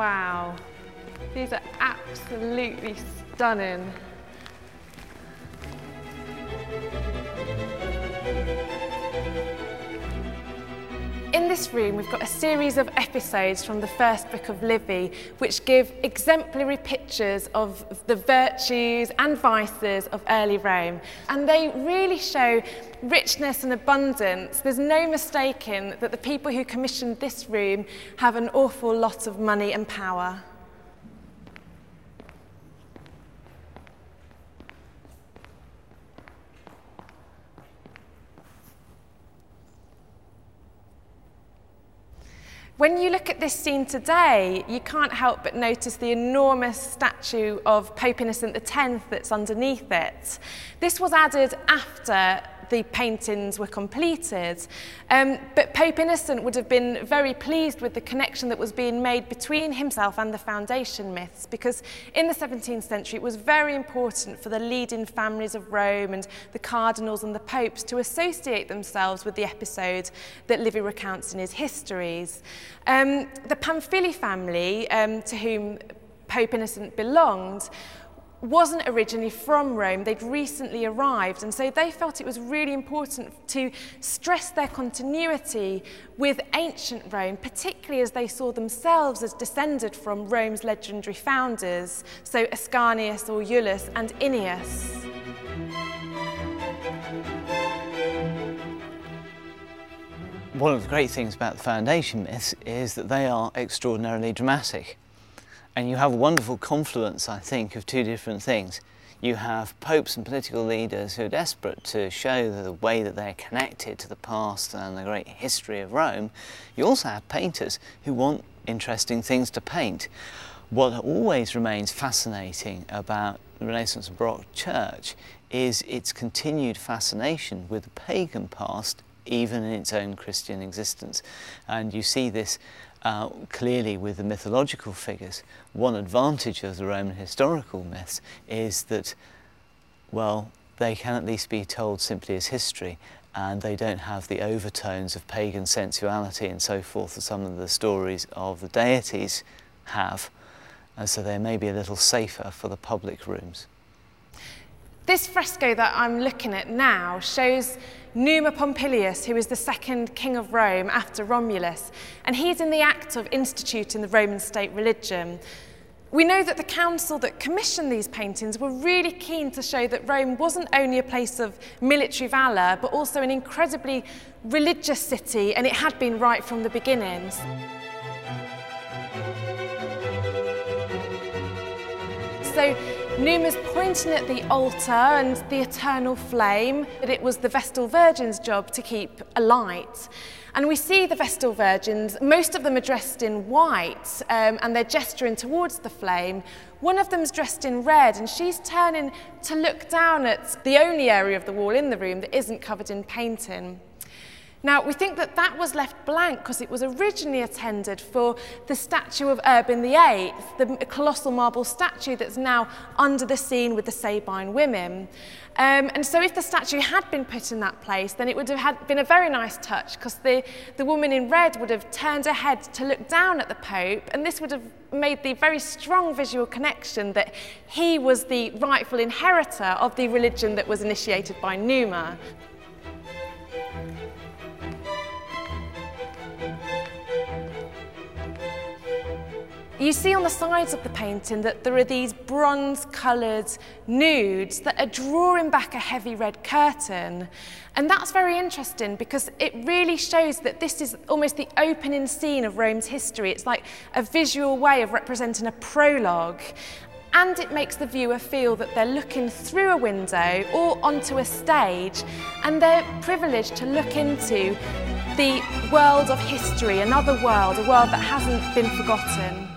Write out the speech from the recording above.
Wow, these are absolutely stunning. In this room, we've got a series of episodes from the first book of Livy, which give exemplary pictures of the virtues and vices of early Rome. And they really show richness and abundance. There's no mistaking that the people who commissioned this room have an awful lot of money and power. When you look at this scene today, you can't help but notice the enormous statue of Pope Innocent X that's underneath it. This was added after the paintings were completed. Um, but Pope Innocent would have been very pleased with the connection that was being made between himself and the foundation myths, because in the 17th century it was very important for the leading families of Rome and the cardinals and the popes to associate themselves with the episode that Livy recounts in his histories. Um, the Pamphili family, um, to whom Pope Innocent belonged, wasn't originally from Rome. They'd recently arrived, and so they felt it was really important to stress their continuity with ancient Rome, particularly as they saw themselves as descended from Rome's legendary founders, so Ascanius or Iulus and Aeneas. One of the great things about the foundation myths is that they are extraordinarily dramatic. And you have a wonderful confluence, I think, of two different things. You have popes and political leaders who are desperate to show the way that they're connected to the past and the great history of Rome. You also have painters who want interesting things to paint. What always remains fascinating about the Renaissance and Baroque church is its continued fascination with the pagan past even in its own Christian existence. And you see this uh, clearly with the mythological figures. One advantage of the Roman historical myths is that, well, they can at least be told simply as history and they don't have the overtones of pagan sensuality and so forth that some of the stories of the deities have. And so they may be a little safer for the public rooms. This fresco that I'm looking at now shows Numa Pompilius, who is the second king of Rome after Romulus, and he's in the act of instituting the Roman state religion. We know that the council that commissioned these paintings were really keen to show that Rome wasn't only a place of military valour, but also an incredibly religious city, and it had been right from the beginnings. So Numa's pointing at the altar and the eternal flame, that it was the Vestal Virgin's job to keep alight. And we see the Vestal Virgins, most of them are dressed in white um, and they're gesturing towards the flame. One of them's dressed in red and she's turning to look down at the only area of the wall in the room that isn't covered in painting. Now, we think that that was left blank because it was originally intended for the statue of Urban VIII, the colossal marble statue that's now under the scene with the Sabine women. Um, and so if the statue had been put in that place, then it would have been a very nice touch because the, the woman in red would have turned her head to look down at the Pope, and this would have made the very strong visual connection that he was the rightful inheritor of the religion that was initiated by Numa. You see on the sides of the painting that there are these bronze-coloured nudes that are drawing back a heavy red curtain. And that's very interesting because it really shows that this is almost the opening scene of Rome's history. It's like a visual way of representing a prologue. And it makes the viewer feel that they're looking through a window or onto a stage and they're privileged to look into the world of history, another world, a world that hasn't been forgotten.